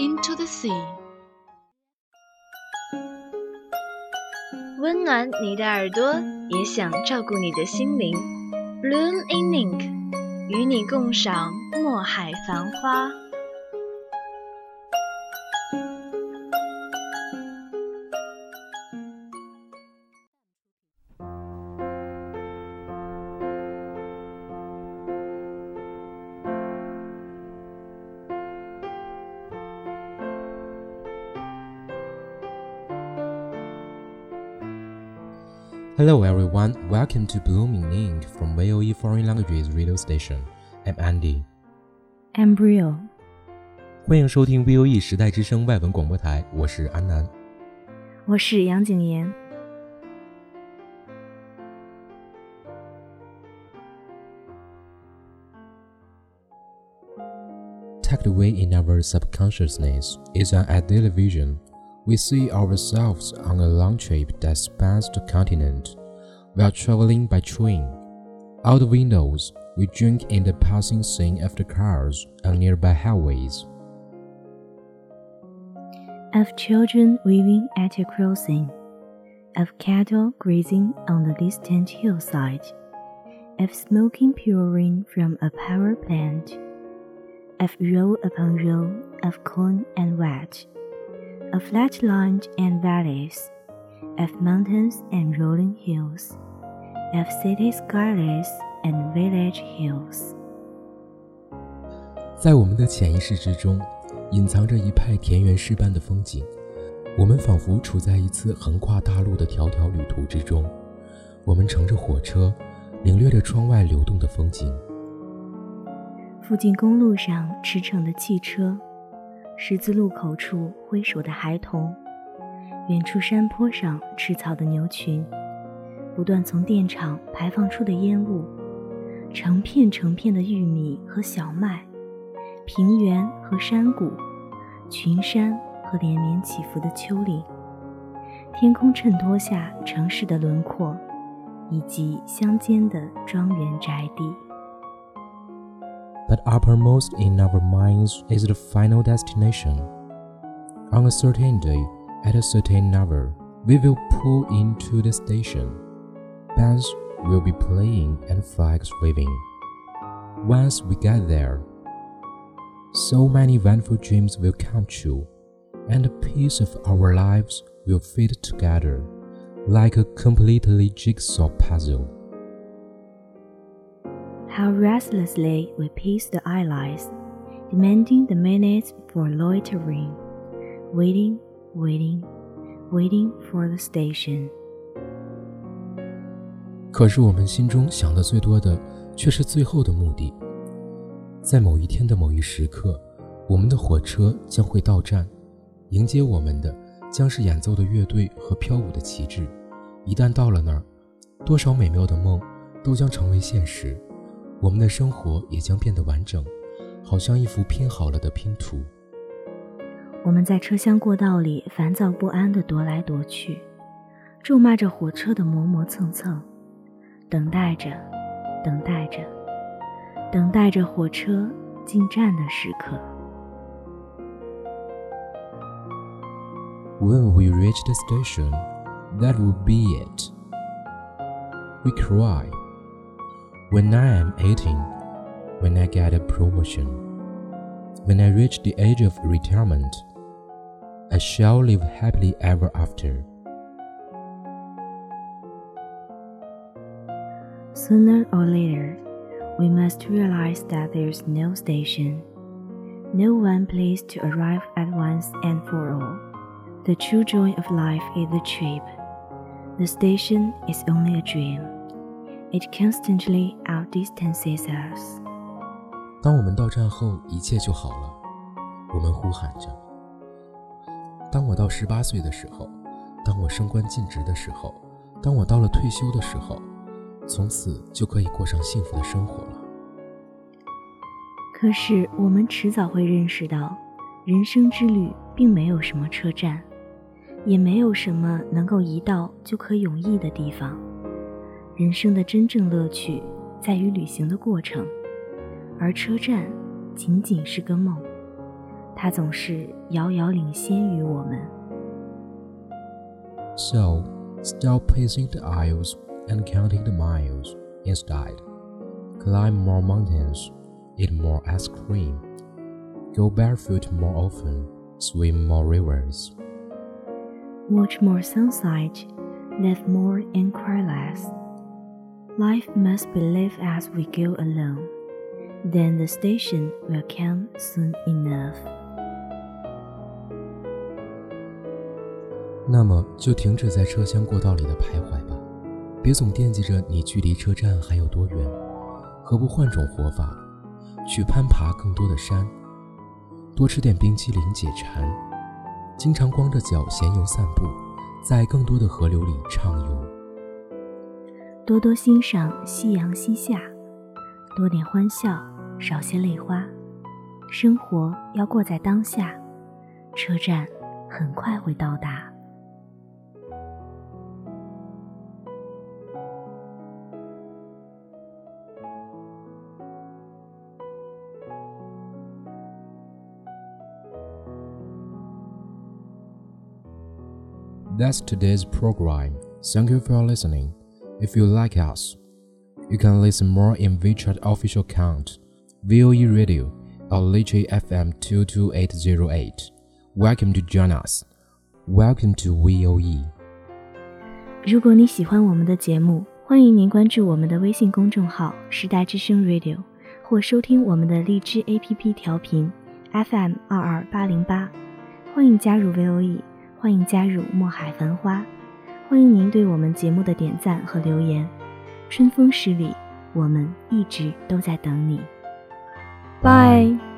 into the sea. 温暖你的耳朵，也想照顾你的心灵。Bloom in Ink，与你共赏墨海繁花。Hello everyone, welcome to Blooming Ink from VOE Foreign Languages Radio Station. I'm Andy. Embryo，欢迎收听 VOE 时代之声外文广播台，我是安南。我是杨景妍。 Tucked away in our subconsciousness is an ideal vision. we see ourselves on a long trip that spans the continent. We are traveling by train. Out the windows, we drink in the passing scene of the cars on nearby highways. Of children weaving at a crossing, of cattle grazing on the distant hillside, of smoking pouring from a power plant, of row upon row of corn and wheat, of flatland and valleys, of mountains and rolling hills, of city skylines and village hills. 在我们的潜意识之中，隐藏着一派田园诗般的风景。我们仿佛处在一次横跨大陆的迢迢旅途之中。我们乘着火车，领略着窗外流动的风景。附近公路上驰骋的汽车，十字路口处挥手的孩童，远处山坡上吃草的牛群，不断从电厂排放出的烟雾，成片成片的玉米和小麦，平原和山谷，群山和连绵起伏的丘陵，天空衬托下城市的轮廓，以及乡间的庄园宅地。But uppermost in our minds is the final destination. On a certain day, at a certain hour, we will pull into the station. Bands will be playing and flags waving. Once we get there, so many wonderful dreams will come true, and the piece of our lives will fit together like a completely jigsaw puzzle. How restlessly we piece the eyelids, demanding the minutes for loitering, waiting, waiting, waiting for the station. 可是我们心中想的最多的，却是最后的目的。在某一天的某一时刻，我们的火车将会到站，迎接我们的将是演奏的乐队和飘舞的旗帜。一旦到了那儿，多少美妙的梦都将成为现实，我们的生活也将变得完整，好像一幅拼好了的拼图。我们在车厢过道里烦躁不安地踱来踱去，咒骂着火车的磨磨蹭蹭，等待着，等待着，等待着火车进站的时刻。When we reach the station, that will be it. We cry. When I am 18, when I get a promotion, when I reach the age of retirement, I shall live happily ever after. Sooner or later, we must realize that there's no station, no one place to arrive at once and for all. The true joy of life is the trip. The station is only a dream. It constantly outdistances us. 当我们到站后，一切就好了。我们呼喊着：“当我到十八岁的时候，当我升官尽职的时候，当我到了退休的时候，从此就可以过上幸福的生活了。”可是，我们迟早会认识到，人生之旅并没有什么车站。也没有什么能够一到就可永逸的地方。人生的真正乐趣在于旅行的过程，而车站仅仅是个梦，它总是遥遥领先于我们。So, stop pacing the aisles and counting the miles. Instead, climb more mountains, eat more ice cream, go barefoot more often, swim more rivers. watch more sunset, live more and cry less. Life must be lived as we go along. Then the station will come soon enough. 那么就停止在车厢过道里的徘徊吧，别总惦记着你距离车站还有多远。何不换种活法，去攀爬更多的山，多吃点冰淇淋解馋。经常光着脚闲游散步，在更多的河流里畅游，多多欣赏夕阳西下，多点欢笑，少些泪花。生活要过在当下，车站很快会到达。That's today's program. Thank you for listening. If you like us, you can listen more in WeChat official account, VOE Radio, or Lychee FM 22808. Welcome to join us. Welcome to VOE. 如果你喜欢我们的节目，欢迎您关注我们的微信公众号“时代之声 Radio”，或收听我们的荔枝 APP 调频 FM 二二八零八。欢迎加入 VOE。欢迎加入墨海繁花， 欢迎您对我们节目的点赞和留言。春风十里，我们一直都在等你。Bye。